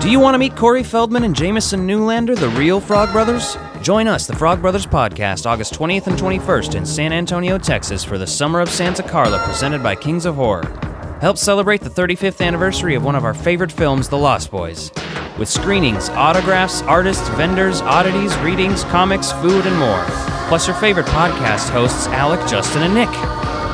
Do you want to meet Corey Feldman and Jamison Newlander, the real Frog Brothers? Join us, the Frog Brothers Podcast, August 20th and 21st in San Antonio, Texas for the Summer of Santa Carla presented by Kings of Horror. Help celebrate the 35th anniversary of one of our favorite films, The Lost Boys. With screenings, autographs, artists, vendors, oddities, readings, comics, food, and more. Plus your favorite podcast hosts, Alec, Justin, and Nick.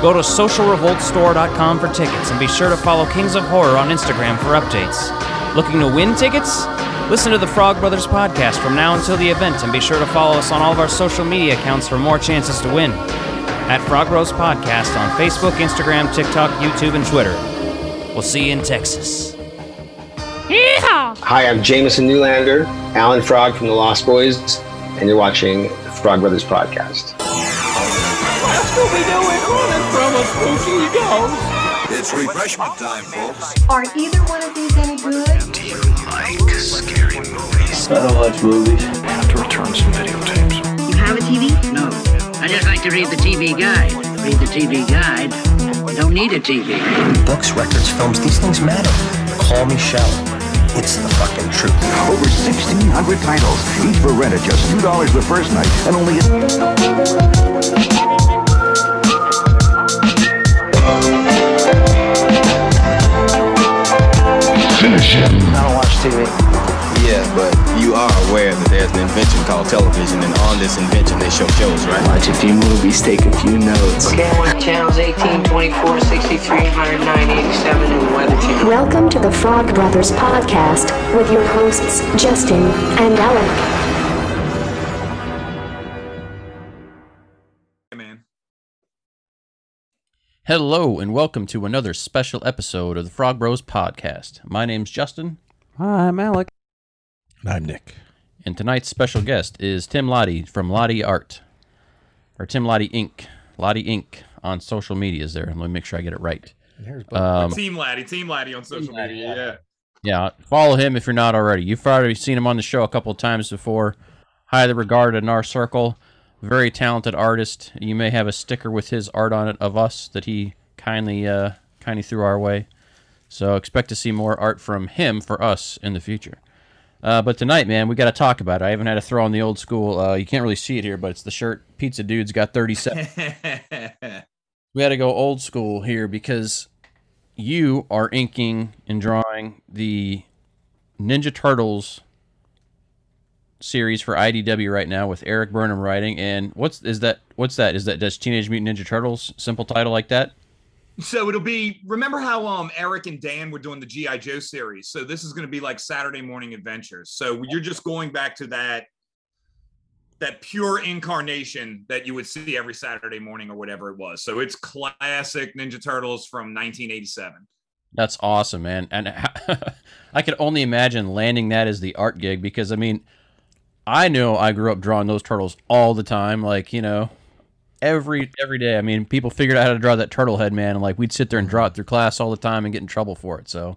Go to socialrevoltstore.com for tickets and be sure to follow Kings of Horror on Instagram for updates. Looking to win tickets? Listen to the Frog Brothers podcast from now until the event and be sure to follow us on all of our social media accounts for more chances to win. At Frog Bros Podcast on Facebook, Instagram, TikTok, YouTube, and Twitter. We'll see you in Texas. Hi, I'm Jamison Newlander, Alan Frog from the Lost Boys, and you're watching the Frog Brothers Podcast. It's refreshment time, folks. Are either one of these any good? Do you like scary movies. I don't watch movies. I have to return some videotapes. You have a TV? No. I just like to read the TV guide. Read the TV guide. Don't need a TV. books, records, films, these things matter. Call me Shell. It's the fucking truth. Over 1,600 titles, each for rent at just $2 the first night, and only a I don't watch TV. Yeah, but you are aware that there's an invention called television, and on this invention they show shows, right? Watch a few movies, take a few notes. Okay, I want channels 18, 24, 63, 109, 87, and Weather Channel. Welcome to the Frog Brothers Podcast with your hosts, Justin and Alec. Hello, and welcome to another special episode of the Frog Bros Podcast. My name's Justin, Hi, I'm Alec. And I'm Nick. and tonight's special guest is Tim Lattie from Lattie Art, or Tim Lattie Inc. Lattie Inc. on social medias there. Let me make sure I get it right. Um, Team Laddie, Team Laddie on social media. Yeah. Yeah, follow him if you're not already. You've already seen him on the show a couple of times before. Highly regarded in our circle. Very talented artist. You may have a sticker with his art on it of us that he kindly uh, kindly threw our way. So expect to see more art from him for us in the future. Uh, but tonight, man, we got to talk about it. I haven't had to throw on the old school. Uh, you can't really see it here, but it's the shirt. Pizza Dude's got 37. we had to go old school here because you are inking and drawing the Ninja Turtles series for IDW right now with Erik Burnham writing. And what's is that? What's that? Is that does Teenage Mutant Ninja Turtles simple title like that? so it'll be remember how um Erik and Dan were doing the GI Joe series. So this is going to be like Saturday morning adventures. So you're just going back to that that pure incarnation that you would see every Saturday morning or whatever it was. So it's classic Ninja Turtles from 1987. That's awesome, man. And I could only imagine landing that as the art gig because I mean, I know I grew up drawing those turtles all the time, like you know, every every day. I mean, people figured out how to draw that turtle head, man, and like we'd sit there and draw it through class all the time and get in trouble for it. So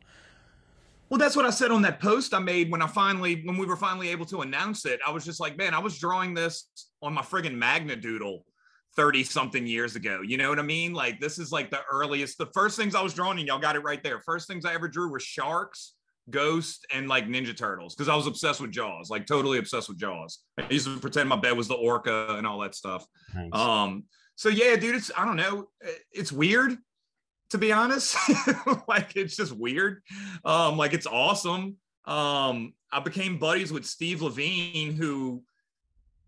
Well, that's what I said on that post I made when I finally, when we were finally able to announce it. I was just like, man, I was drawing this on my friggin' Magna Doodle 30 something years ago. You know what I mean? Like, this is like the earliest, the first things I was drawing, and y'all got it right there. First things I ever drew were sharks, ghosts, and like Ninja Turtles because I was obsessed with Jaws, like totally obsessed with Jaws. I used to pretend my bed was the orca and all that stuff. Nice. Um, so yeah, dude, it's, I don't know, it's weird to be honest. like it's just weird. Um, like it's awesome. Um, I became buddies with Steve Lavigne, who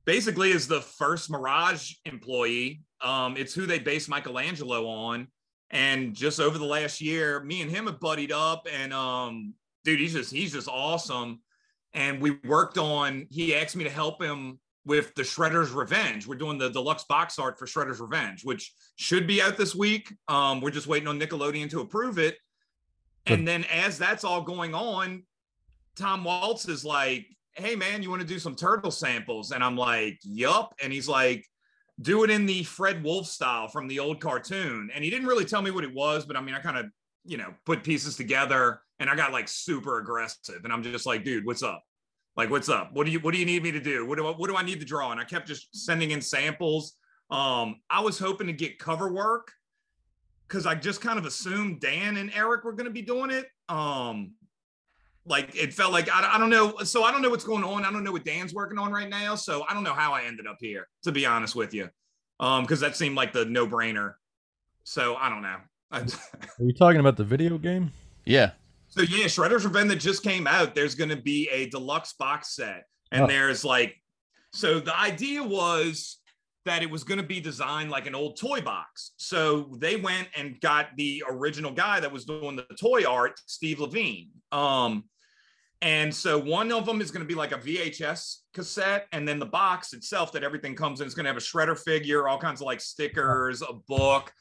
basically is the first Mirage employee. Um, it's who they based Michelangelo on. And just over the last year, me and him have buddied up, and um, dude, he's just he's just awesome. And we worked on. He asked me to help him with the Shredder's Revenge. We're doing the deluxe box art for Shredder's Revenge, which should be out this week. Um, we're just waiting on Nickelodeon to approve it. And then as that's all going on, Tom Waltz is like, "Hey man, you want to do some turtle samples?" And I'm like, "Yup." And he's like, "Do it in the Fred Wolf style from the old cartoon." And he didn't really tell me what it was, but I mean, I kind of, you know, put pieces together, and I got like super aggressive. And I'm just like, "Dude, what's up?" like what's up what do you what do you need me to do what do I, what do I need to draw and I kept just sending in samples um I was hoping to get cover work cuz I just kind of assumed Dan and Erik were going to be doing it um like it felt like I, I don't know. So I don't know what's going on. I don't know what Dan's working on right now. So I don't know how I ended up here, to be honest with you, um, because that seemed like the no brainer. So I don't know. Are you talking about the video game? Yeah. So yeah, Shredder's Revenge that just came out. There's going to be a deluxe box set, and Oh. there's like, so the idea was that it was going to be designed like an old toy box. So they went and got the original guy that was doing the toy art, Steve Lavigne. Um, and so one of them is going to be like a VHS cassette, and then the box itself that everything comes in is going to have a shredder figure, all kinds of like stickers, a book.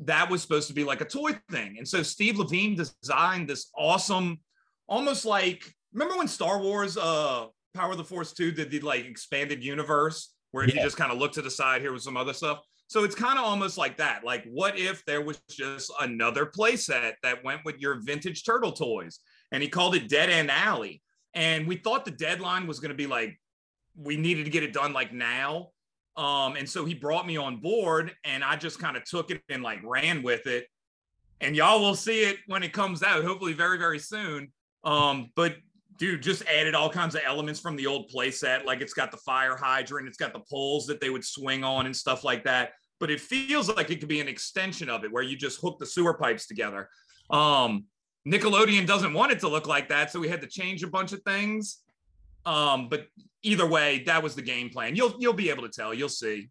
That was supposed to be like a toy thing. And so Steve Lavigne designed this awesome, almost like remember when Star Wars uh Power of the Force 2 did the like expanded universe where you just kind of look to the side here with some other stuff. So it's kind of almost like that. Like, what if there was just another playset that went with your vintage turtle toys? And he called it Dead End Alley. And we thought the deadline was going to be like, we needed to get it done like now. Um, and so he brought me on board and I just kind of took it and like ran with it. And y'all will see it when it comes out, hopefully very, very soon. Um, but dude, just added all kinds of elements from the old playset. Like it's got the fire hydrant, it's got the poles that they would swing on and stuff like that. But it feels like it could be an extension of it where you just hook the sewer pipes together. Um, Nickelodeon doesn't want it to look like that, so we had to change a bunch of things. Um, but either way, that was the game plan. You'll you'll be able to tell. You'll see.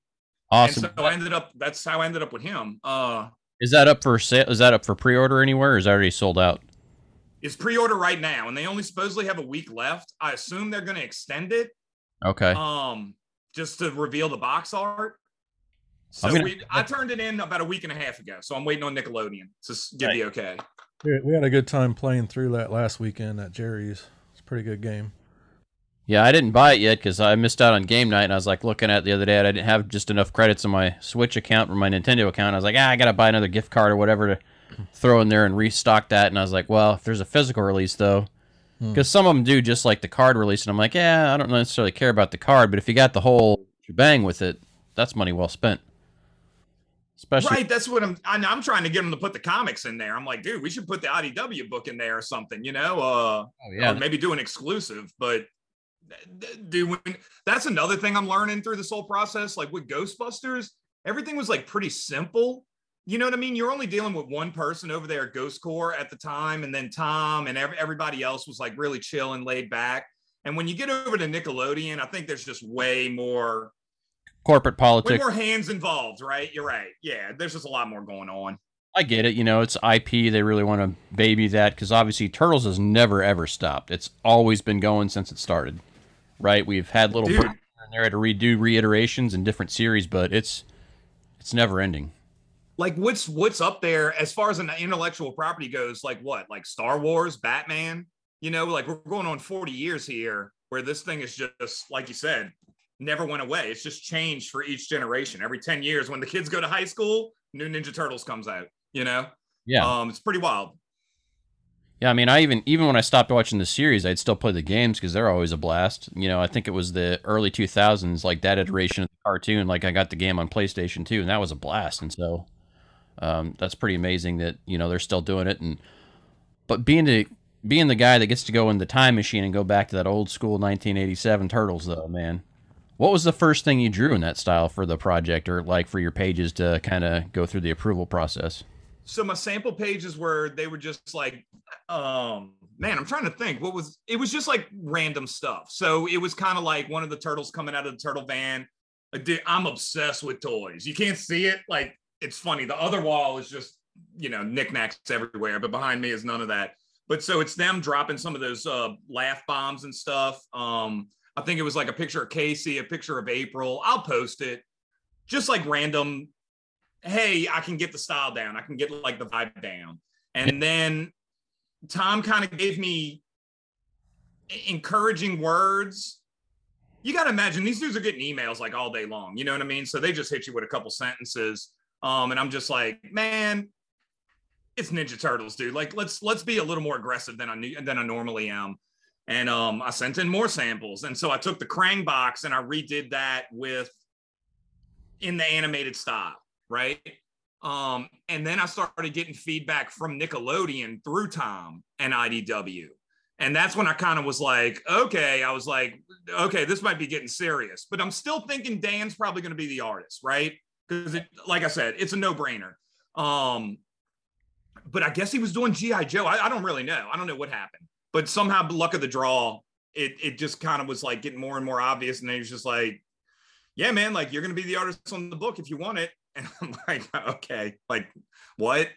Awesome. And so I ended up. That's how I ended up with him. Uh, Is that up for sale? Is that up for pre-order anywhere? Or is that already sold out? it's pre-order right now, and they only supposedly have a week left. I assume they're going to extend it. Okay. Um, just to reveal the box art. So I'm gonna- we, I turned it in about a week and a half ago, so I'm waiting on Nickelodeon to s- give the okay. We we had a good time playing through that last weekend at Jerry's. It's a pretty good game. Yeah, I didn't buy it yet because I missed out on game night, and I was like looking at it the other day, and I didn't have just enough credits in my Switch account or my Nintendo account. I was like, ah, I gotta buy another gift card or whatever to throw in there and restock that. And I was like, well, if there's a physical release though, because some of them do just like the card release, and I'm like, yeah, I don't necessarily care about the card, but if you got the whole bang with it, that's money well spent. Especially Right, that's what I'm. I'm I'm trying to get them to put the comics in there. I'm like, dude, we should put the IDW book in there or something, you know? Uh, Oh, yeah. or maybe do an exclusive. But, dude, when, that's another thing I'm learning through this whole process. Like with Ghostbusters, everything was like pretty simple. You know what I mean? You're only dealing with one person over there at Ghost Corps at the time, and then Tom and ev- everybody else was like really chill and laid back. And when you get over to Nickelodeon, I think there's just way more corporate way politics. more hands involved, right? You're right. Yeah, there's just a lot more going on. I get it. You know, it's IP. They really want to baby that because obviously Turtles has never ever stopped. It's always been going since it started, right? We've had little Dude. here and there to redo reiterations in different series, but it's it's never ending. Like what's what's up there as far as an intellectual property goes? Like what? Like Star Wars, Batman? You know, like we're going on 40 years here where this thing is just like you said, never went away. It's just changed for each generation. Every 10 years, when the kids go to high school, new Ninja Turtles comes out. You know, Yeah, um, it's pretty wild. Yeah. I mean, I even even when I stopped watching the series, I'd still play the games because they're always a blast. You know, I think it was the early 2000s, like that iteration of the cartoon. Like I got the game on PlayStation 2, and that was a blast. And so um, that's pretty amazing that you know they're still doing it. And but being the being the guy that gets to go in the time machine and go back to that old school 1987 Turtles, though, man, what was the first thing you drew in that style for the project, or like for your pages to kind of go through the approval process? So my sample pages were they were just like um man i'm trying to think what was it was just like random stuff. So it was kind of like one of the turtles coming out of the turtle van. I'm obsessed with toys. You can't see it like it's funny. The other wall is just you know knickknacks everywhere but behind me is none of that. But so it's them dropping some of those uh laugh bombs and stuff. Um i think it was like a picture of casey a picture of april. I'll post it. Just like random hey, I can get the style down. I can get like the vibe down. And then Tom kind of gave me encouraging words. You got to imagine these dudes are getting emails like all day long. You know what I mean? So they just hit you with a couple sentences. Um, and I'm just like, man, it's Ninja Turtles, dude. Like, let's let's be a little more aggressive than I knew than I normally am. And um, I sent in more samples. And so I took the Krang box and I redid that with in the animated style, right? Um, and then I started getting feedback from Nickelodeon through Tom and IDW. And that's when I kind of was like, okay, I was like, okay, this might be getting serious. But I'm still thinking Dan's probably going to be the artist, right? Because, like I said, it's a no brainer. Um, but I guess he was doing GI Joe. I, I don't really know. I don't know what happened, but somehow luck of the draw, it it just kind of was like getting more and more obvious, and then he was just like, "Yeah, man, like you're gonna be the artist on the book if you want it." And I'm like, "Okay, like what?"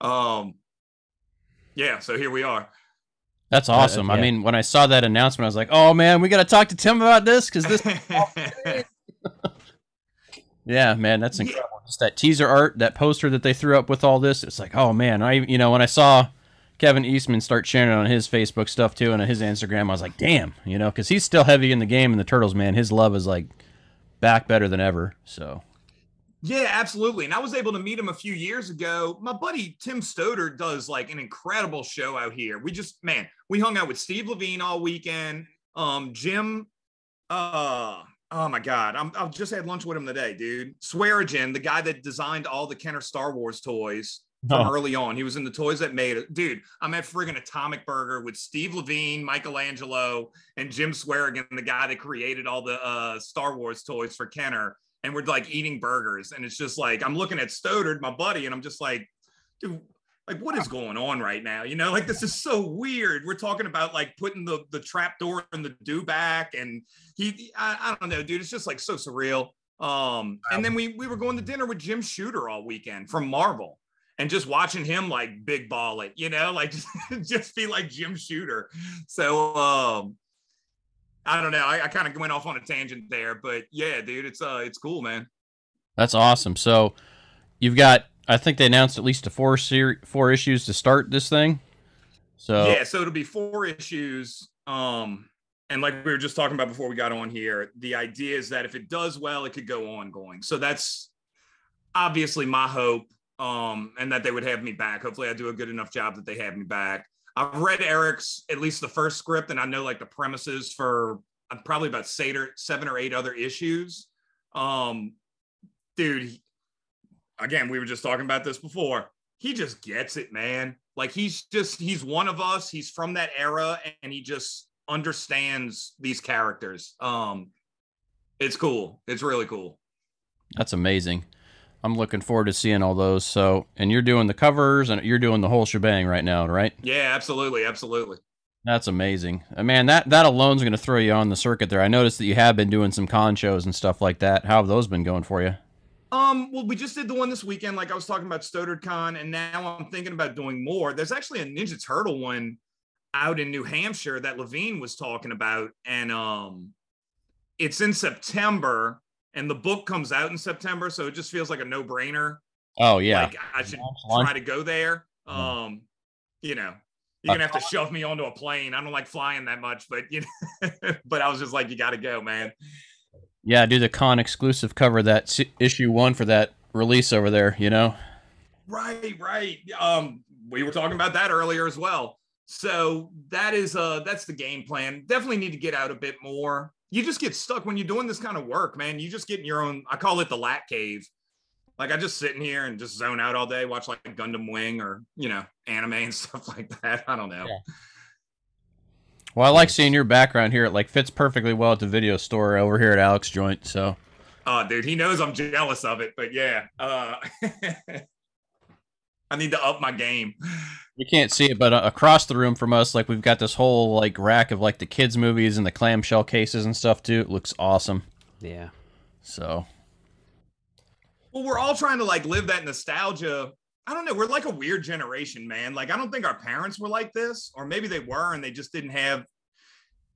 Um, yeah. So here we are. That's awesome. Uh, yeah. I mean, when I saw that announcement, I was like, "Oh man, we got to talk to Tim about this because this." yeah, man, that's incredible. Yeah. Just that teaser art, that poster that they threw up with all this. It's like, oh man, I you know when I saw Kevin Eastman start sharing it on his Facebook stuff too and on his Instagram, I was like, damn, you know, because he's still heavy in the game and the Turtles, man. His love is like back better than ever. So yeah, absolutely. And I was able to meet him a few years ago. My buddy Tim Stoddard does like an incredible show out here. We just, man, we hung out with Steve Lavigne all weekend. Um, Jim, uh, oh my God, I'm, I've just had lunch with him today, dude. Swearingen, the guy that designed all the Kenner Star Wars toys from oh. early on. He was in the toys that made it. Dude, I'm at friggin' Atomic Burger with Steve Lavigne, Michelangelo, and Jim Swearingen, the guy that created all the uh, Star Wars toys for Kenner and we're like eating burgers. And it's just like, I'm looking at Stoddard, my buddy, and I'm just like, dude, like what is going on right now? You know, like this is so weird. We're talking about like putting the the trap door in the Dewback, and he, I, I don't know, dude. It's just like so surreal. Um, and then we we were going to dinner with Jim Shooter all weekend from Marvel, and just watching him like big ball it, you know, like just, just be like Jim Shooter. So um, I don't know. I, I kind of went off on a tangent there, but yeah, dude, it's uh, it's cool, man. That's awesome. So you've got, I think they announced at least a four ser- four issues to start this thing. So yeah, so it'll be four issues. Um, and like we were just talking about before we got on here, the idea is that if it does well, it could go ongoing. So that's obviously my hope. Um, and that they would have me back. Hopefully, I do a good enough job that they have me back. I've read Erik's at least the first script, and I know like the premises for uh, probably about seven or eight other issues. Um, dude, again, we were just talking about this before. He just gets it, man. Like he's just he's one of us. He's from that era, and he just understands these characters. Um, it's cool. It's really cool. That's amazing. I'm looking forward to seeing all those. So, and you're doing the covers and you're doing the whole shebang right now, right? Yeah, absolutely, absolutely. That's amazing, uh, man. That that alone's going to throw you on the circuit there. I noticed that you have been doing some con shows and stuff like that. How have those been going for you? Um, well, we just did the one this weekend, like I was talking about Stoddard Con, and now I'm thinking about doing more. There's actually a Ninja Turtle one out in New Hampshire that Lavigne was talking about, and um, it's in September and the book comes out in September, so it just feels like a no brainer. Oh yeah, like I should try to go there. Mm-hmm. Um, you know, you're gonna have to shove me onto a plane. I don't like flying that much, but you know, but I was just like, you got to go, man. Yeah, do the con exclusive cover that issue one for that release over there. You know. Right, right. Um, we were talking about that earlier as well. So that is uh that's the game plan. Definitely need to get out a bit more you just get stuck when you're doing this kind of work, man. You just get in your own, I call it the lat cave. Like I just sit in here and just zone out all day, watch like Gundam Wing or, you know, anime and stuff like that. I don't know. Yeah. Well, I like seeing your background here. It like fits perfectly well at the video store over here at Alex Joint. So, oh, dude, he knows I'm jealous of it, but yeah, uh, I need to up my game. You can't see it, but uh, across the room from us, like we've got this whole like rack of like the kids' movies and the clamshell cases and stuff too. It looks awesome. Yeah. So. Well, we're all trying to like live that nostalgia. I don't know. We're like a weird generation, man. Like I don't think our parents were like this, or maybe they were and they just didn't have.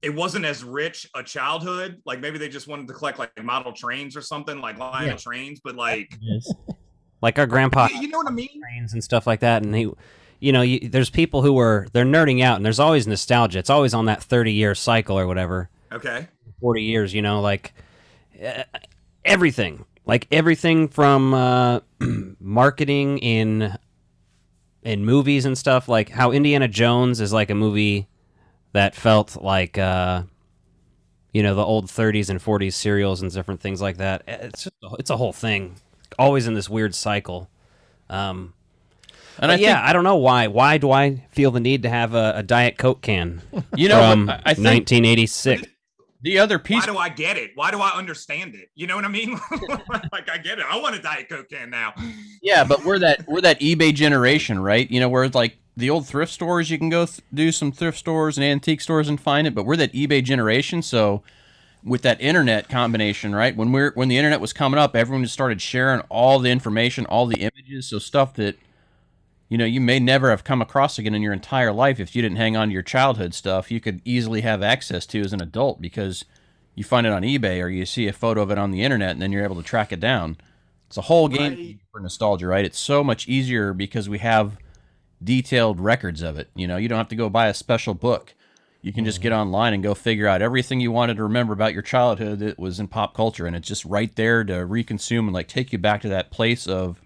It wasn't as rich a childhood. Like maybe they just wanted to collect like model trains or something, like line yeah. trains. But like, like our grandpa, you know what I mean? Trains and stuff like that, and he you know, you, there's people who are they're nerding out, and there's always nostalgia. It's always on that 30 year cycle or whatever. Okay. 40 years, you know, like uh, everything, like everything from uh, marketing in in movies and stuff. Like how Indiana Jones is like a movie that felt like uh, you know the old 30s and 40s serials and different things like that. It's just, it's a whole thing, always in this weird cycle. Um, And I yeah, think- I don't know why. Why do I feel the need to have a, a Diet Coke can? You know, from I- I think- 1986. The other piece. Why do I get it? Why do I understand it? You know what I mean? like I get it. I want a Diet Coke can now. Yeah, but we're that we're that eBay generation, right? You know, where it's like the old thrift stores, you can go th- do some thrift stores and antique stores and find it, but we're that eBay generation, so with that internet combination, right? When we're when the internet was coming up, everyone just started sharing all the information, all the images, so stuff that you know you may never have come across again in your entire life if you didn't hang on to your childhood stuff. You could easily have access to as an adult because you find it on eBay or you see a photo of it on the internet and then you're able to track it down. It's a whole game for nostalgia, right? It's so much easier because we have detailed records of it. You know, you don't have to go buy a special book. You can just get online and go figure out everything you wanted to remember about your childhood that was in pop culture, and it's just right there to reconsume and like take you back to that place of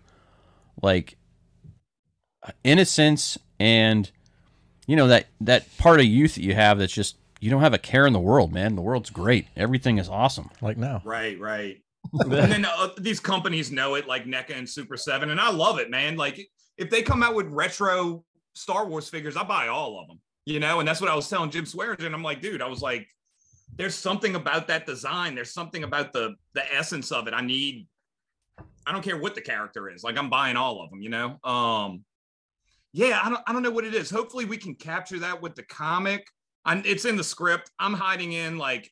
like innocence and you know that that part of youth that you have that's just you don't have a care in the world, man. The world's great. Everything is awesome. Like now. Right, right. and then uh, these companies know it, like NECA and Super Seven, and I love it, man. Like if they come out with retro Star Wars figures, I buy all of them. You know, and that's what I was telling Jim Swearingen. I'm like, dude, I was like, there's something about that design. There's something about the the essence of it. I need. I don't care what the character is. Like I'm buying all of them. You know. Um. Yeah, I don't. I don't know what it is. Hopefully, we can capture that with the comic. I'm, it's in the script. I'm hiding in like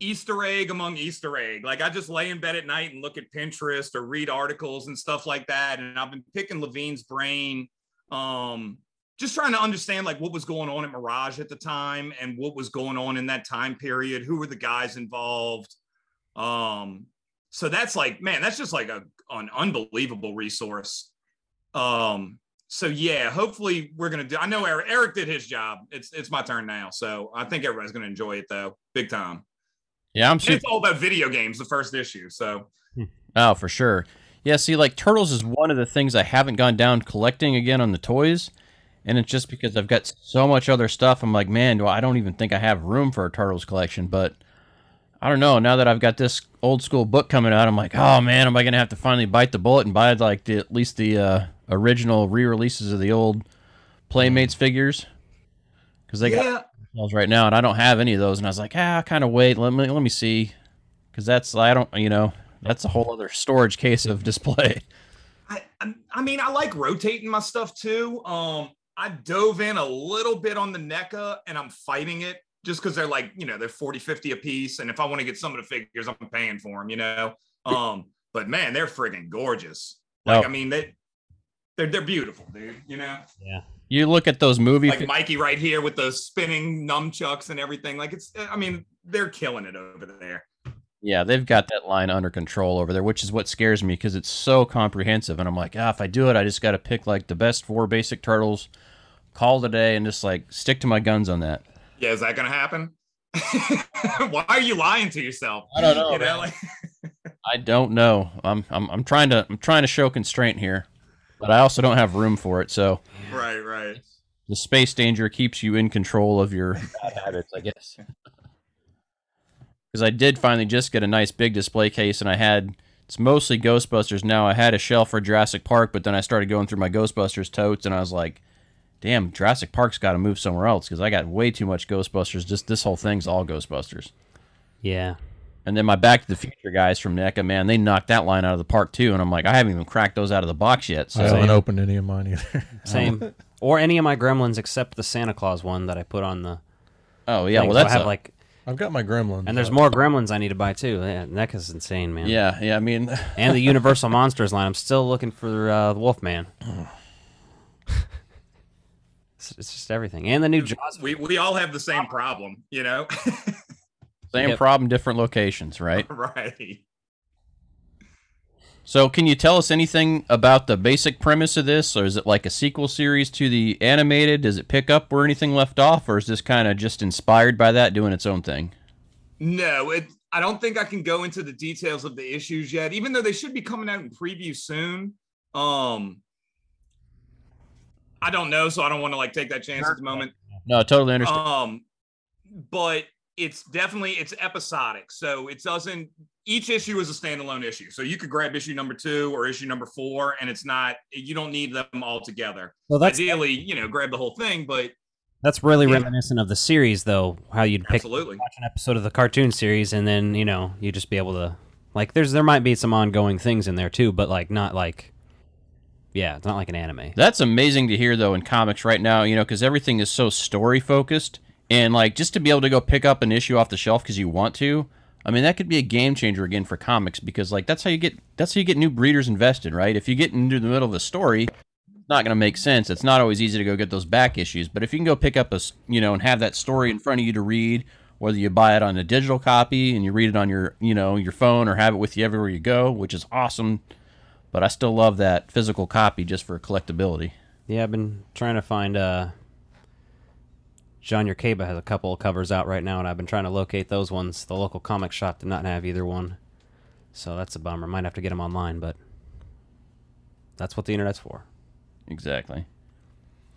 Easter egg among Easter egg. Like I just lay in bed at night and look at Pinterest or read articles and stuff like that. And I've been picking Lavigne's brain, um, just trying to understand like what was going on at Mirage at the time and what was going on in that time period. Who were the guys involved? Um, so that's like, man, that's just like a an unbelievable resource. Um, so yeah, hopefully we're gonna do. I know Erik, Erik did his job. It's it's my turn now, so I think everybody's gonna enjoy it though, big time. Yeah, I'm super. it's all about video games, the first issue. So Oh, for sure. Yeah, see, like Turtles is one of the things I haven't gone down collecting again on the toys, and it's just because I've got so much other stuff. I'm like, man, do I don't even think I have room for a Turtles collection. But I don't know. Now that I've got this old school book coming out, I'm like, oh man, am I gonna have to finally bite the bullet and buy like the, at least the uh, original re-releases of the old Playmates figures? Because they Yeah. got those right now, and I don't have any of those. And I was like, ah, kind of wait. Let me let me see, because that's I don't you know that's a whole other storage case of display. I I mean, I like rotating my stuff too. Um, I dove in a little bit on the NECA and I'm fighting it just because they're like, you know, they're 40, 50 a piece. And if I want to get some of the figures, I'm paying for them, you know. Um, but man, they're friggin' gorgeous. Like, Oh. I mean, they they're they're beautiful, dude. You know, Yeah. You look at those movie. like Mikey right here with the spinning nunchucks and everything. Like it's, I mean, they're killing it over there. Yeah, they've got that line under control over there, which is what scares me because it's so comprehensive. And I'm like, ah, if I do it, I just got to pick like the best four basic turtles, call today and just like stick to my guns on that. Yeah, is that gonna happen? Why are you lying to yourself? I don't know, You know, like I don't know. I'm I'm I'm trying to I'm trying to show constraint here, but I also don't have room for it. So right, right. the space danger keeps you in control of your bad habits, I guess. Because I did finally just get a nice big display case, and I had it's mostly Ghostbusters now. I had a shelf for Jurassic Park, but then I started going through my Ghostbusters totes, and I was like, "Damn, Jurassic Park's got to move somewhere else because I got way too much Ghostbusters. Just this whole thing's all Ghostbusters." Yeah. And then my Back to the Future guys from NECA, man, they knocked that line out of the park too. And I'm like, I haven't even cracked those out of the box yet. So I haven't opened any of mine either. Same. or any of my gremlins except the Santa Claus one that I put on the. Oh yeah, thing. well So I that's have a- like. I've got my gremlins. And there's more gremlins I need to buy too. Yeah, NECA's insane, man. Yeah, yeah. I mean, and the Universal Monsters line. I'm still looking for uh, the Wolfman. it's, it's just everything, and the new Jaws. We we all have the same problem, you know. Same Yep. problem, different locations, right? right. So, can you tell us anything about the basic premise of this, or is it like a sequel series to the animated? Does it pick up where anything left off, or is this kind of just inspired by that, doing its own thing? No, it. I don't think I can go into the details of the issues yet, even though they should be coming out in preview soon. Um, I don't know, so I don't want to like take that chance at the moment. No, I totally understand. Um, but it's definitely it's episodic. So it doesn't each issue is a standalone issue. So you could grab issue number two or issue number four, and it's not you don't need them all together. Well, that's- ideally, you know, grab the whole thing, but That's really Yeah. reminiscent of the series, though. How you'd pick Absolutely. watch an episode of the cartoon series, and then you know you just be able to like. There's there might be some ongoing things in there too, but like not like. Yeah, it's not like an anime. That's amazing to hear though in comics right now, you know, because everything is so story focused, and like just to be able to go pick up an issue off the shelf because you want to. I mean, that could be a game changer again for comics because like that's how you get that's how you get new breeders invested, right? If you get into the middle of a story, it's not going to make sense. It's not always easy to go get those back issues, but if you can go pick up a you know and have that story in front of you to read, whether you buy it on a digital copy and you read it on your you know your phone or have it with you everywhere you go, which is awesome. But I still love that physical copy just for collectability. Yeah, I've been trying to find. uh John Yerkeba has a couple of covers out right now, and I've been trying to locate those ones. The local comic shop did not have either one, so that's a bummer. Might have to get them online, but that's what the internet's for. Exactly.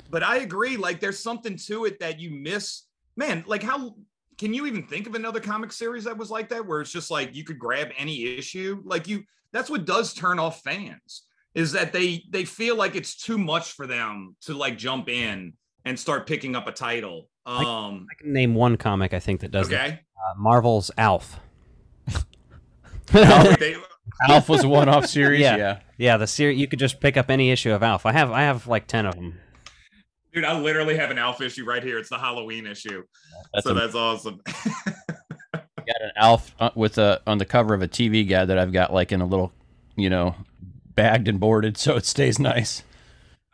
but I agree. Like there's something to it that you miss. Man, like how can you even think of another comic series that was like that where it's just like you could grab any issue? Like you that's what does turn off fans is that they they feel like it's too much for them to like jump in and start picking up a title. Um I can name one comic I think that does that. Okay. Uh, Marvel's Alf. Alf, they- Alf was a one-off series. yeah, yeah. yeah. The series you could just pick up any issue of Alf. I have I have like ten of them. Dude, I literally have an Alf issue right here. It's the Halloween issue. That's so a- that's awesome. I got an Alf uh, with a on the cover of a TV guide that I've got like in a little, you know, bagged and boarded so it stays nice.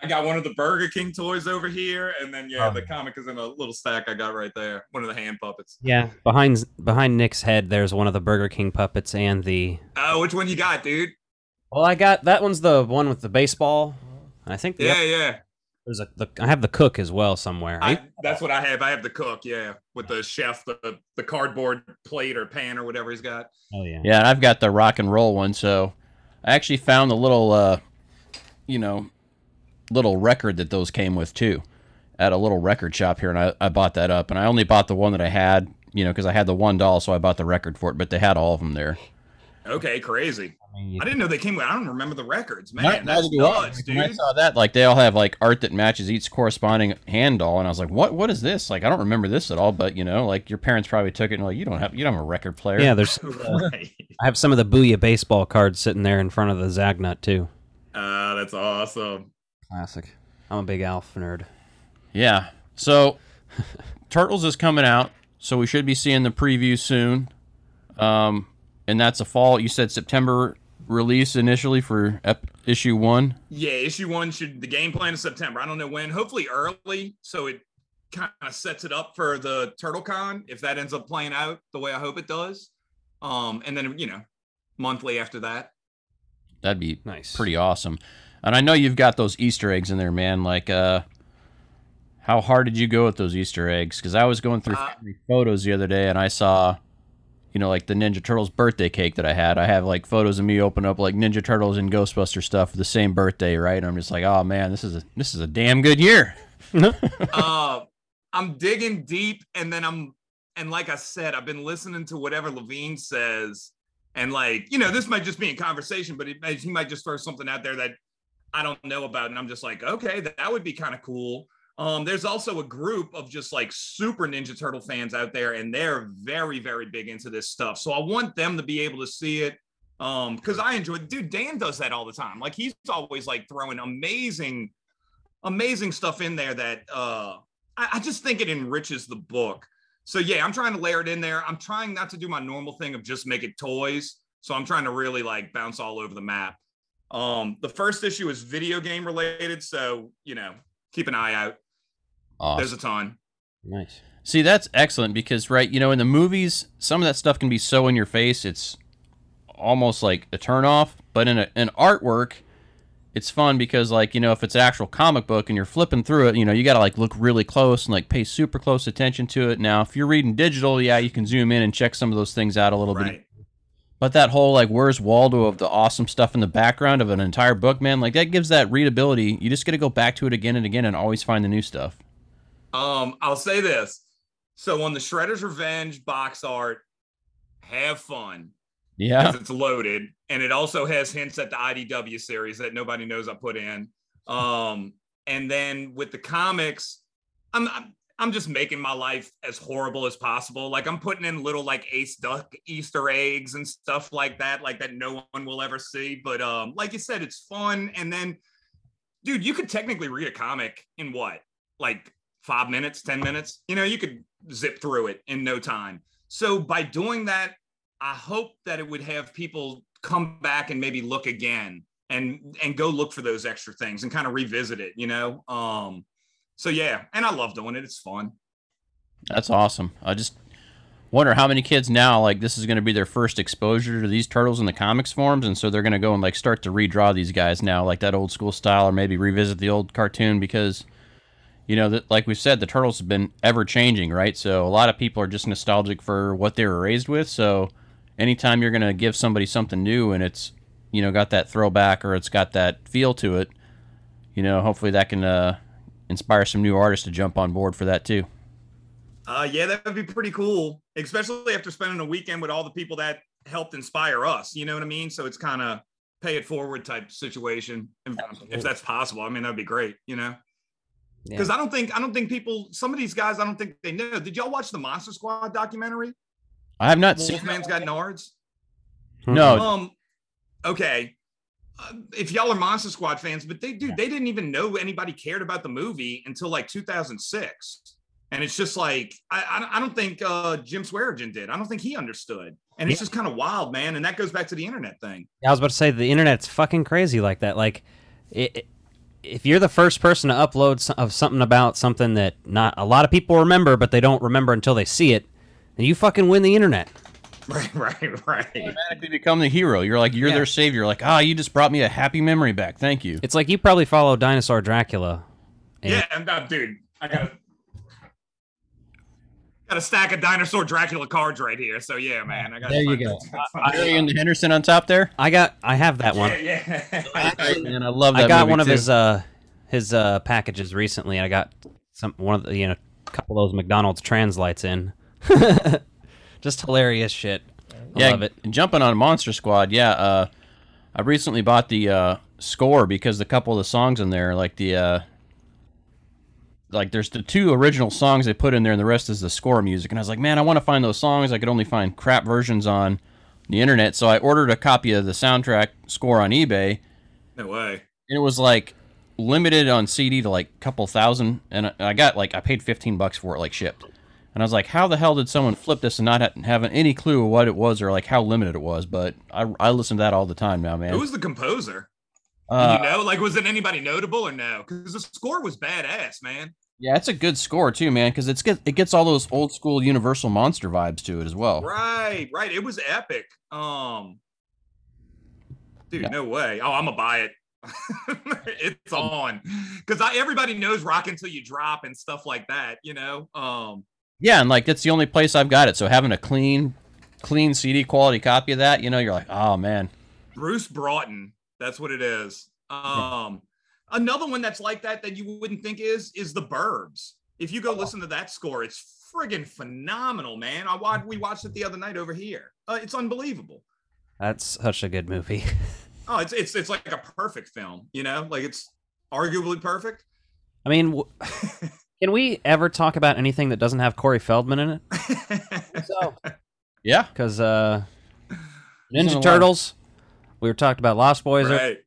I got one of the Burger King toys over here, and then yeah, Oh. the comic is in a little stack I got right there. One of the hand puppets. Yeah, behind behind Nick's head, there's one of the Burger King puppets and the. Oh, which one you got, dude? Well, I got that one's the one with the baseball, I think the Yeah, oth- yeah. There's a the, I have the cook as well somewhere. I, that's what I have. I have the cook, yeah, with the chef, the the cardboard plate or pan or whatever he's got. oh yeah. Yeah, and I've got the rock and roll one. So I actually found the little, uh, you know, little record that those came with too, at a little record shop here, and I, I bought that up. And I only bought the one that I had, you know, because I had the one doll, so I bought the record for it. But they had all of them there. Okay, crazy. You I didn't know they came with. I don't remember the records, man. Neither that's do I. nuts, When I saw that, like they all have like art that matches each corresponding hand doll, and I was like, "What? What is this? Like, I don't remember this at all." But you know, like your parents probably took it and like, you don't have, you don't have a record player. Yeah, there's. uh, Right. I have some of the Booyah baseball cards sitting there in front of the Zagnut too. Ah, that's awesome. Classic. I'm a big Alf nerd. Yeah. So Turtles is coming out, so we should be seeing the preview soon. Um, and that's a fall. You said September release initially for ep- issue one. Yeah, issue one should the game plan is September. I don't know when. Hopefully early, so it kind of sets it up for the TurtleCon if that ends up playing out the way I hope it does. Um, and then you know, monthly after that. That'd be Nice. pretty awesome. And I know you've got those Easter eggs in there, man. Like, uh, how hard did you go with those Easter eggs? Because I was going through Uh, photos the other day, and I saw, you know, like the Ninja Turtles birthday cake that I had. I have like photos of me open up like Ninja Turtles and Ghostbuster stuff for the same birthday, right? And I'm just like, oh man, this is a this is a damn good year. uh, I'm digging deep, and then I'm, and like I said, I've been listening to whatever Lavigne says, and like, you know, this might just be in conversation, but it, he might just throw something out there that I don't know about, and I'm just like, okay, that, that would be kind of cool. Um, there's also a group of just like super Ninja Turtle fans out there, and they're very, very big into this stuff. So I want them to be able to see it. Um, because I enjoy dude, Dan does that all the time. Like he's always like throwing amazing amazing stuff in there that uh I, I just think it enriches the book. So yeah, I'm trying to layer it in there. I'm trying not to do my normal thing of just make it toys. So I'm trying to really like bounce all over the map. Um, the first issue is video game related, so you know, keep an eye out. There's a ton. Nice. See, that's excellent because, right, you know, in the movies, some of that stuff can be so in your face, it's almost like a turnoff. But in a, an artwork, it's fun because, like, you know, if it's an actual comic book and you're flipping through it, you know, you got to, like, look really close and, like, pay super close attention to it. Now, if you're reading digital, yeah, you can zoom in and check some of those things out a little bit. But that whole, like, where's Waldo of the awesome stuff in the background of an entire book, man, like, that gives that readability. You just got to go back to it again and again and always find the new stuff. Um, I'll say this. So on the Shredder's Revenge box art, have fun. Yeah. It's loaded. And it also has hints at the IDW series that nobody knows I put in. Um, and then with the comics, I'm, I'm I'm just making my life as horrible as possible. Like I'm putting in little like Ace Duck Easter eggs and stuff like that, like that no one will ever see. But um, like you said, it's fun. And then, dude, you could technically read a comic in what, like five minutes, ten minutes. You know, you could zip through it in no time. So by doing that, I hope that it would have people come back and maybe look again and and go look for those extra things and kind of revisit it. You know. Um, so yeah, and I love doing it. It's fun. That's awesome. I just wonder how many kids now like this is going to be their first exposure to these turtles in the comics forms, and so they're going to go and like start to redraw these guys now, like that old school style, or maybe revisit the old cartoon because. You know, that like we've said, the turtles have been ever changing, right? So a lot of people are just nostalgic for what they were raised with. So anytime you're going to give somebody something new and it's, you know, got that throwback or it's got that feel to it, you know, hopefully that can uh, inspire some new artists to jump on board for that too. Uh, yeah, that would be pretty cool, especially after spending a weekend with all the people that helped inspire us. You know what I mean? So it's kind of pay it forward type situation, if, if that's possible. I mean, that'd be great. You know, because I don't think I don't think people. Some of these guys, I don't think they know. Did y'all watch the Monster Squad documentary? I have not seen. Wolfman's got Nards. No. Um. Okay. Uh, if y'all are Monster Squad fans, but they dude, they didn't even know anybody cared about the movie until like 2006. And it's just like I, I, I don't think uh, Jim Swearingen did. I don't think he understood. And it's just kind of wild, man. And that goes back to the internet thing. I was about to say the internet's fucking crazy like that. Like, it, it- if you're the first person to upload so- of something about something that not a lot of people remember, but they don't remember until they see it, then you fucking win the internet. Right, right, right. Automatically become the hero. You're like you're Yeah. their savior. Like ah, you just brought me a happy memory back. Thank you. It's like you probably follow Dinosaur Dracula. and- Yeah, and uh, dude, I got a, got a stack of dinosaur Dracula cards right here. So yeah, man, I got. There you go. Harry and the Henderson on top there. I got, I have that one. Yeah, yeah. Man, I love that. I got movie, one of too. his uh his uh packages recently. I got some one of the you know a couple of those McDonald's translights in. Just hilarious shit. I yeah, love it. Jumping on Monster Squad, yeah. Uh, I recently bought the uh, score because a couple of the songs in there, like the uh, like there's the two original songs they put in there, and the rest is the score music. And I was like, man, I want to find those songs. I could only find crap versions on the internet, so I ordered a copy of the soundtrack score on eBay. No way. And it was like limited on CD to like a couple thousand, and I- got like I paid fifteen bucks for it, like shipped. And I was like, how the hell did someone flip this and not ha- having any clue what it was or like how limited it was? But I, I listen to that all the time now, man. Who was the composer? Uh, you know, like was it anybody notable or no? Because the score was badass, man. yeah, it's a good score too, man, because it's get, it gets all those old school Universal monster vibes to it as well. Right, right. It was epic. Um, dude, Yeah. no way. Oh, I'm gonna buy it. it's on because I everybody knows "Rock Until You Drop" and stuff like that. You know. Um, Yeah, and like it's the only place I've got it. So having a clean, clean CD quality copy of that, you know, you're like, oh man. Bruce Broughton. That's what it is. Um, another one that's like that that you wouldn't think is is the Burbs. If you go listen to that score, it's friggin' phenomenal, man. I watched we watched it the other night over here. Uh, it's unbelievable. That's such a good movie. Oh, it's it's it's like a perfect film. You know, like it's arguably perfect. I mean, w- can we ever talk about anything that doesn't have Corey Feldman in it? so, yeah, because uh, He's in a Ninja. Turtles. We were talking about Lost Boys. Right.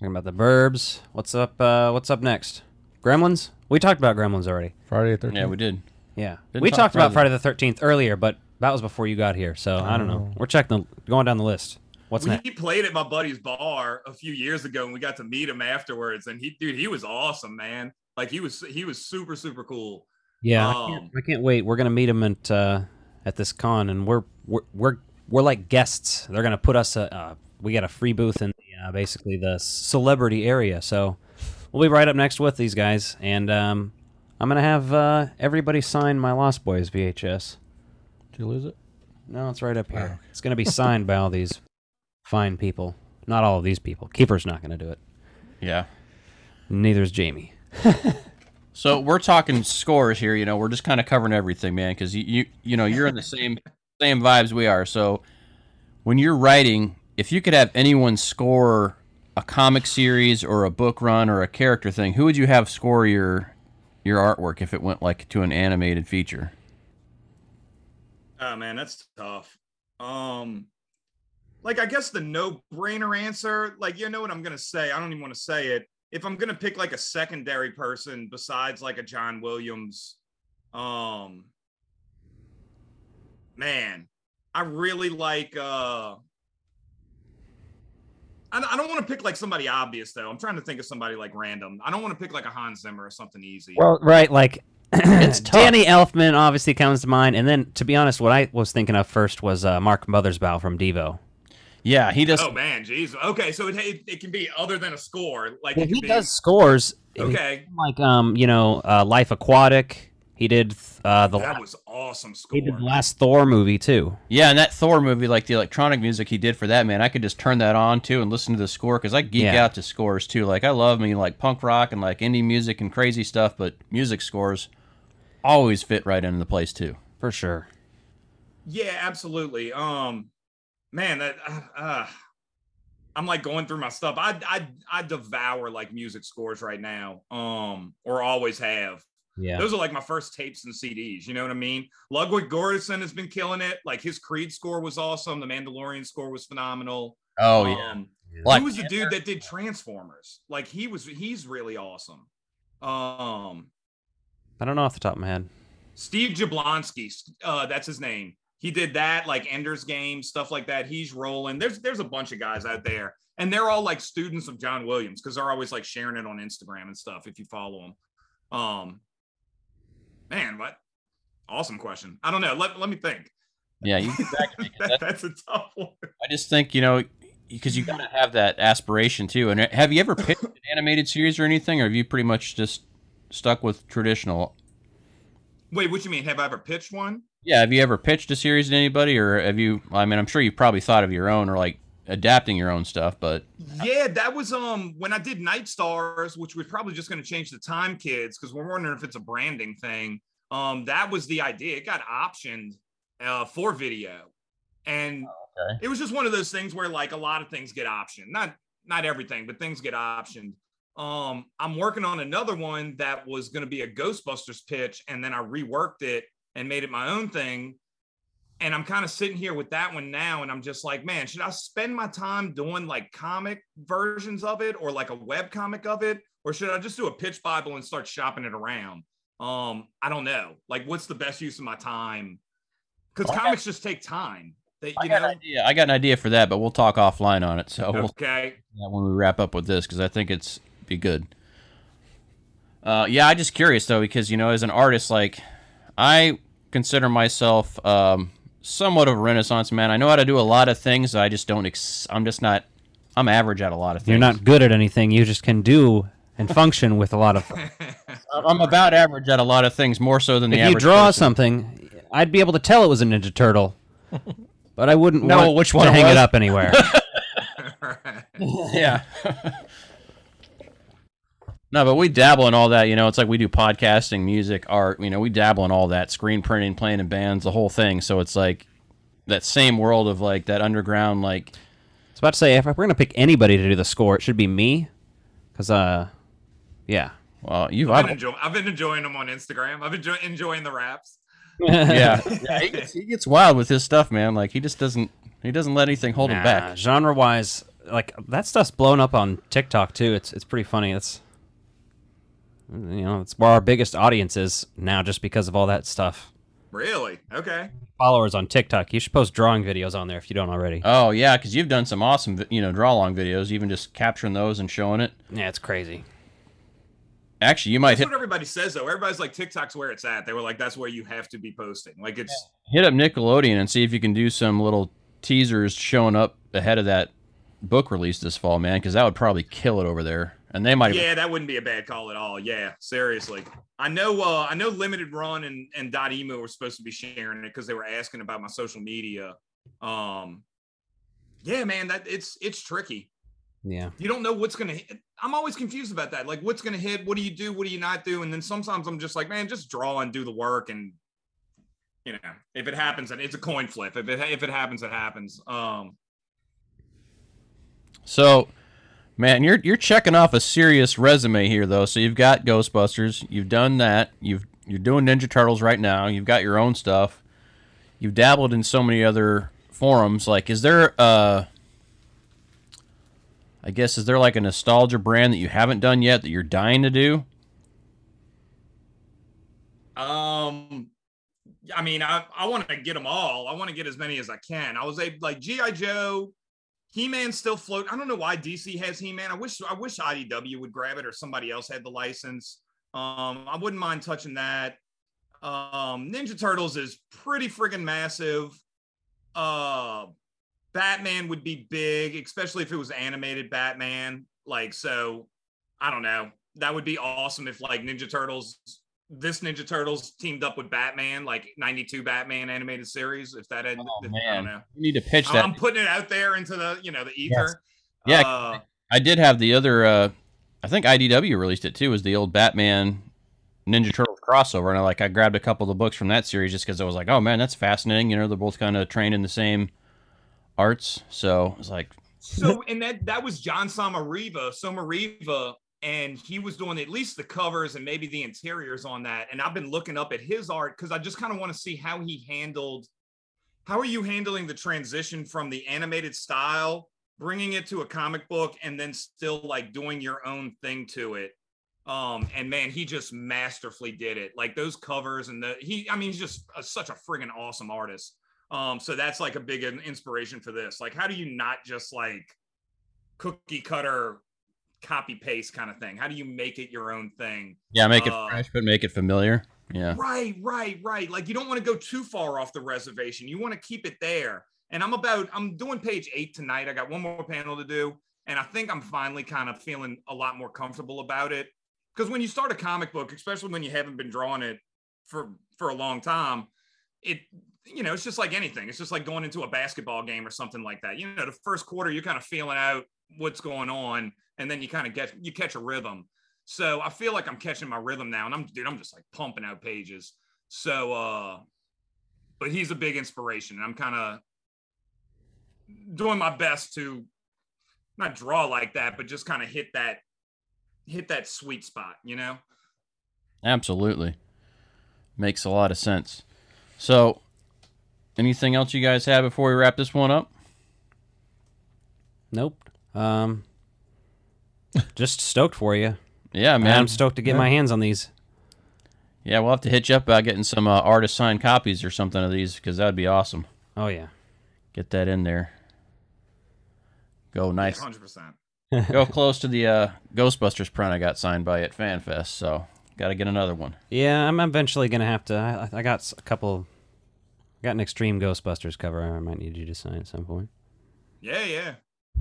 Talking about the Burbs. What's up? Uh, what's up next? Gremlins. We talked about Gremlins already. Friday the 13th. Yeah, we did. Yeah, Didn't we talk talked about Friday Friday the Thirteenth earlier, but that was before you got here. So I don't know. Oh. We're checking, the, going down the list. What's we next? played at my buddy's bar a few years ago, and we got to meet him afterwards. And he, dude, he was awesome, man. Like he was, he was super, super cool. Yeah, I, Um, can't, I can't wait. We're gonna meet him at uh, at this con, and we're we're we're, we're like guests. They're gonna put us. A, uh, we got a free booth in the, uh, basically the celebrity area, so we'll be right up next with these guys, and um, I'm gonna have uh, everybody sign my Lost Boys VHS. Did you lose it? No, it's right up here. It's gonna be signed by all these fine people. Not all of these people. Kiefer's not gonna do it. Yeah. Neither is Jami. So we're talking scores here. You know, we're just kind of covering everything, man, because you, you you know you're in the same same vibes we are. So when you're writing, if you could have anyone score a comic series or a book run or a character thing, who would you have score your your artwork if it went like to an animated feature? Oh man, that's tough. Um, like I guess the no-brainer answer, like you know what I'm gonna say. I don't even want to say it. If I'm gonna pick like a secondary person besides like a John Williams, um, man, I really like. uh I, I don't want to pick like somebody obvious though. I'm trying to think of somebody like random. I don't want to pick like a Hans Zimmer or something easy. Well, right, like It's. Danny Elfman obviously comes to mind, and then to be honest, what I was thinking of first was uh, Mark Mothersbaugh from Devo. Yeah, he does. Oh man, geez. Okay, so it, it, it can be other than a score. Like Well, he be, does scores. Okay. like um, you know, uh, Life Aquatic. He did uh, the That was awesome score. he did the last Thor movie too. Yeah, and that Thor movie, like the electronic music he did for that, man, I could just turn that on too and listen to the score because I geek Yeah. out to scores too. Like I love me like punk rock and like indie music and crazy stuff, but music scores always fit right into the place too. For sure. Yeah, absolutely. Um, man, that uh, uh, I'm like going through my stuff. I I I devour like music scores right now. Um, or always have. Yeah. Those are like my first tapes and CDs. You know what I mean? Ludwig Göransson has been killing it. Like his Creed score was awesome. The Mandalorian score was phenomenal. Oh, yeah. Um, Black who was the dude that did Transformers? Like he was. He's really awesome. Um, I don't know off the top of my head. Steve Jablonsky, uh, that's his name. He did that, like Ender's Game, stuff like that. He's rolling. There's there's a bunch of guys out there, and they're all like students of John Williams because they're always like sharing it on Instagram and stuff. If you follow them, um, man, what awesome question. I don't know. Let let me think. Yeah, you get back to me, 'cause That- that- that's a tough one. I just think you know because you gotta have that aspiration too. And have you ever pitched an animated series or anything, or have you pretty much just stuck with traditional? Wait, what you mean? Have I ever pitched one? Yeah, have you ever pitched a series to anybody, or have you? I mean, I'm sure you've probably thought of your own or like adapting your own stuff, but Yeah, that was um when I did Night Stars, which we're probably just going to change the time kids because we're wondering if it's a branding thing. Um, that was the idea. It got optioned uh, for video, and okay. it was just one of those things where like a lot of things get optioned. Not not everything, but things get optioned. Um, I'm working on another one that was going to be a Ghostbusters pitch, and then I reworked it and made it my own thing. And I'm kind of sitting here with that one now, and I'm just like, man, should I spend my time doing like comic versions of it or like a web comic of it, or should I just do a pitch Bible and start shopping it around? Um, I don't know. Like, what's the best use of my time? Because Well, I got- comics just take time. They, I got know, an idea. I got an idea for that, but we'll talk offline on it. So we'll okay. when we wrap up with this because I think it's be good. Uh, yeah, I'm just curious though because you know as an artist, like I consider myself um, somewhat of a renaissance man. I know how to do a lot of things. I just don't. Ex- I'm just not. I'm average at a lot of things. You're not good at anything. You just can do and function with a lot of. I'm about average at a lot of things, more so than the if you draw person. something, I'd be able to tell it was a Ninja Turtle, but I wouldn't Know which one to hang was. it up anywhere. yeah. No, but we dabble in all that. You know, it's like we do podcasting, music, art. You know, we dabble in all that, screen printing, playing in bands, the whole thing. So it's like that same world of like that underground, like. I was about to say, if we're gonna pick anybody to do the score, it should be me, because uh, yeah. Well, you've I've been, enjoy- I've been enjoying them on Instagram. I've been enjoy- enjoying the raps. yeah, yeah he, gets, he gets wild with his stuff, man. Like he just doesn't, he doesn't let anything hold him back. Genre wise, like that stuff's blown up on TikTok too. It's it's pretty funny. It's you know it's where our biggest audience is now, just because of all that stuff. Really? Okay. Followers on TikTok. You should post drawing videos on there if you don't already. Oh yeah, because you've done some awesome, you know, draw along videos, even just capturing those and showing it. Yeah, it's crazy. Actually, you might That's hit what everybody says though. Everybody's like TikTok's where it's at. They were like, that's where you have to be posting. Like it's hit up Nickelodeon and see if you can do some little teasers showing up ahead of that book release this fall, man, because that would probably kill it over there. And they might. yeah, that wouldn't be a bad call at all. Yeah, seriously. I know. Uh, I know. Limited Run and and Dotemu were supposed to be sharing it because they were asking about my social media. Um, yeah, man, that it's it's tricky. Yeah. You don't know what's gonna hit. I'm always confused about that. Like, what's gonna hit? What do you do? What do you not do? And then sometimes I'm just like, man, just draw and do the work. And you know, if it happens, and it's a coin flip. If it if it happens, it happens. Um, So, man, you're you're checking off a serious resume here, though. So you've got Ghostbusters, you've done that, you've you're doing Ninja Turtles right now, you've got your own stuff, you've dabbled in so many other forums. Like, is there uh, I guess is there like a nostalgia brand that you haven't done yet that you're dying to do? Um, I mean, I, I want to get them all. I want to get as many as I can. I was able, like GI Joe, He Man still float. I don't know why DC has He Man. I wish I wish IDW would grab it or somebody else had the license. Um, I wouldn't mind touching that. Um, Ninja Turtles is pretty friggin' massive. Uh, Batman would be big, especially if it was animated Batman. Like, so I don't know. That would be awesome if like Ninja Turtles, this Ninja Turtles teamed up with Batman, like 92 Batman animated series. If that had, Oh if- I don't man, know. you need to pitch that. I'm putting it out there into the, you know, the ether. Yeah, Uh, I did have the other. Uh, I think IDW released it too. Was the old Batman Ninja Turtles crossover, and I like I grabbed a couple of the books from that series just because I was like, oh man, that's fascinating. You know, they're both kind of trained in the same arts, so it's like, So and that that was Jon Sommariva, Sommariva, and he was doing at least the covers and maybe the interiors on that. And I've been looking up at his art because I just kind of want to see how he handled. How are you handling the transition from the animated style, bringing it to a comic book, and then still like doing your own thing to it? Um, and man, he just masterfully did it. Like those covers and the he, I mean, he's just a, such a friggin' awesome artist. Um, so that's like a big inspiration for this. Like, how do you not just like cookie cutter copy paste kind of thing? How do you make it your own thing? yeah, make it Uh, fresh, but make it familiar. Yeah, Right, right, right. Like you don't want to go too far off the reservation. You want to keep it there. And I'm about I'm doing page 8 tonight. I got one more panel to do and I think I'm finally kind of feeling a lot more comfortable about it. Cuz when you start a comic book, especially when you haven't been drawing it for for a long time, it you know, it's just like anything. It's just like going into a basketball game or something like that. You know, the first quarter you're kind of feeling out what's going on and then you kind of get you catch a rhythm. So I feel like I'm catching my rhythm now, and I'm dude, I'm just like pumping out pages. So, uh, but he's a big inspiration, and I'm kind of doing my best to not draw like that, but just kind of hit that hit that sweet spot, you know. absolutely, makes a lot of sense. So, anything else you guys have before we wrap this one up? Nope. Um, just stoked for you. Yeah, man. I'm stoked to get Yeah. my hands on these. Yeah, we'll have to hit you up about getting some uh, artist signed copies or something of these because that'd be awesome. Oh yeah, get that in there. Go nice. Hundred percent. Go close to the uh, Ghostbusters print I got signed by at FanFest, so got to get another one. Yeah, I'm eventually gonna have to. I, I got a couple. I Got an Extreme Ghostbusters cover. I might need you to sign at some point. Yeah, yeah.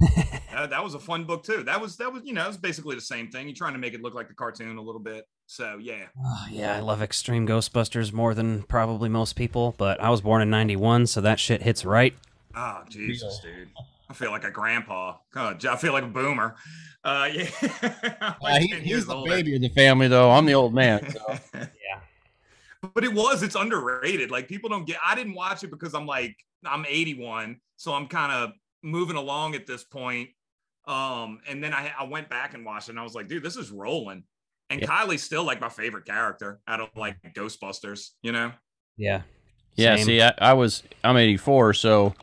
that, that was a fun book too. That was that was you know it was basically the same thing. You're trying to make it look like the cartoon a little bit. So yeah. Oh, yeah, I love Extreme Ghostbusters more than probably most people, but I was born in '91, so that shit hits right. Oh Jesus, dude. I feel like a grandpa. God, I feel like a boomer. Uh, yeah. Like Uh, he- he's the older. baby of the family, though. I'm the old man. So. but it was it's underrated like people don't get i didn't watch it because i'm like i'm 81 so i'm kind of moving along at this point um and then I, I went back and watched it and i was like dude this is rolling and Yeah. kylie's still like my favorite character out of like ghostbusters you know Yeah. Yeah, Same. see, I, I was I'm 84, so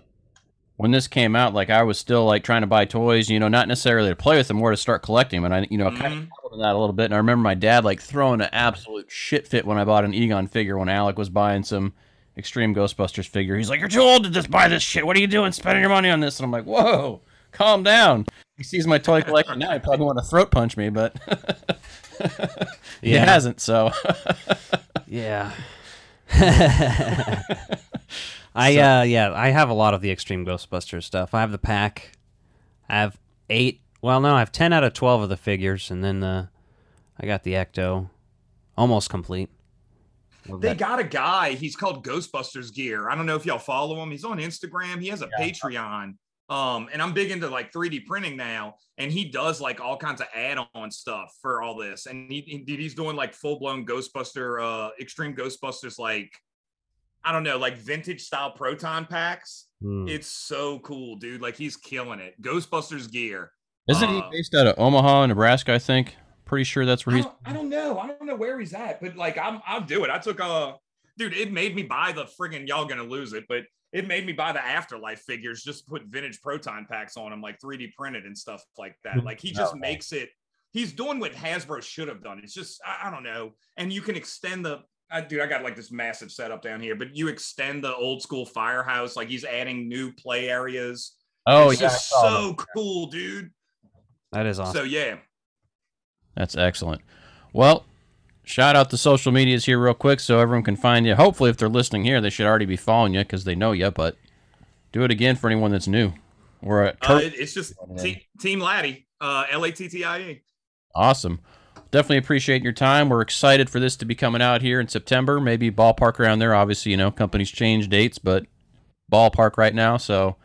when this came out, like I was still like trying to buy toys, you know, not necessarily to play with them, more to start collecting them. And I, you know, kind Mhm. of dabbled in that a little bit. And I remember my dad like throwing an absolute shit fit when I bought an Egon figure when Alec was buying some Extreme Ghostbusters figure. He's like, "You're too old to just buy this shit. What are you doing, spending your money on this?" And I'm like, "Whoa, calm down." He sees my toy collection now. He probably want to throat punch me, but he Yeah. hasn't. So Yeah. I uh yeah, I have a lot of the Extreme Ghostbusters stuff. I have the pack. I have eight. Well, no, I have ten out of twelve of the figures, and then the I got the Ecto, almost complete. They got a guy he's called ghostbusters gear i don't know if y'all follow him he's on instagram he has a patreon Um, and I'm big into like 3D printing now, and he does like all kinds of add-on stuff for all this. And he, he he's doing like full-blown Ghostbuster, uh, Extreme Ghostbusters, like I don't know, like vintage style proton packs. Hmm. It's so cool, dude. Like he's killing it. Ghostbusters gear. Isn't he based out of Omaha, Nebraska? I think. Pretty sure that's where I he's. don't, I don't know. I don't know where he's at, but like I'm I'll do it. I took a dude, it made me buy the friggin' y'all gonna lose it, but it made me buy the afterlife figures, just put vintage proton packs on them, like 3D printed and stuff like that. Like he just Okay. makes it, he's doing what Hasbro should have done. It's just, I, I don't know. And you can extend the I, dude, I got like this massive setup down here, but you extend the old school firehouse, like he's adding new play areas. Oh, it's yeah, just I saw so cool, dude. That is awesome. So yeah, That's excellent. Well, shout out the social medias here real quick so everyone can find you. Hopefully, if they're listening here, they should already be following you because they know you. But do it again for anyone that's new. We're at uh, it's just te- Team Lattie, uh, L A T T I E. Awesome. Definitely appreciate your time. We're excited for this to be coming out here in September. Maybe ballpark around there. Obviously, you know, companies change dates, but ballpark right now. So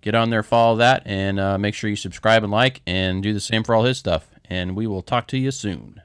get on there, follow that, and uh, make sure you subscribe and like, and do the same for all his stuff. And we will talk to you soon.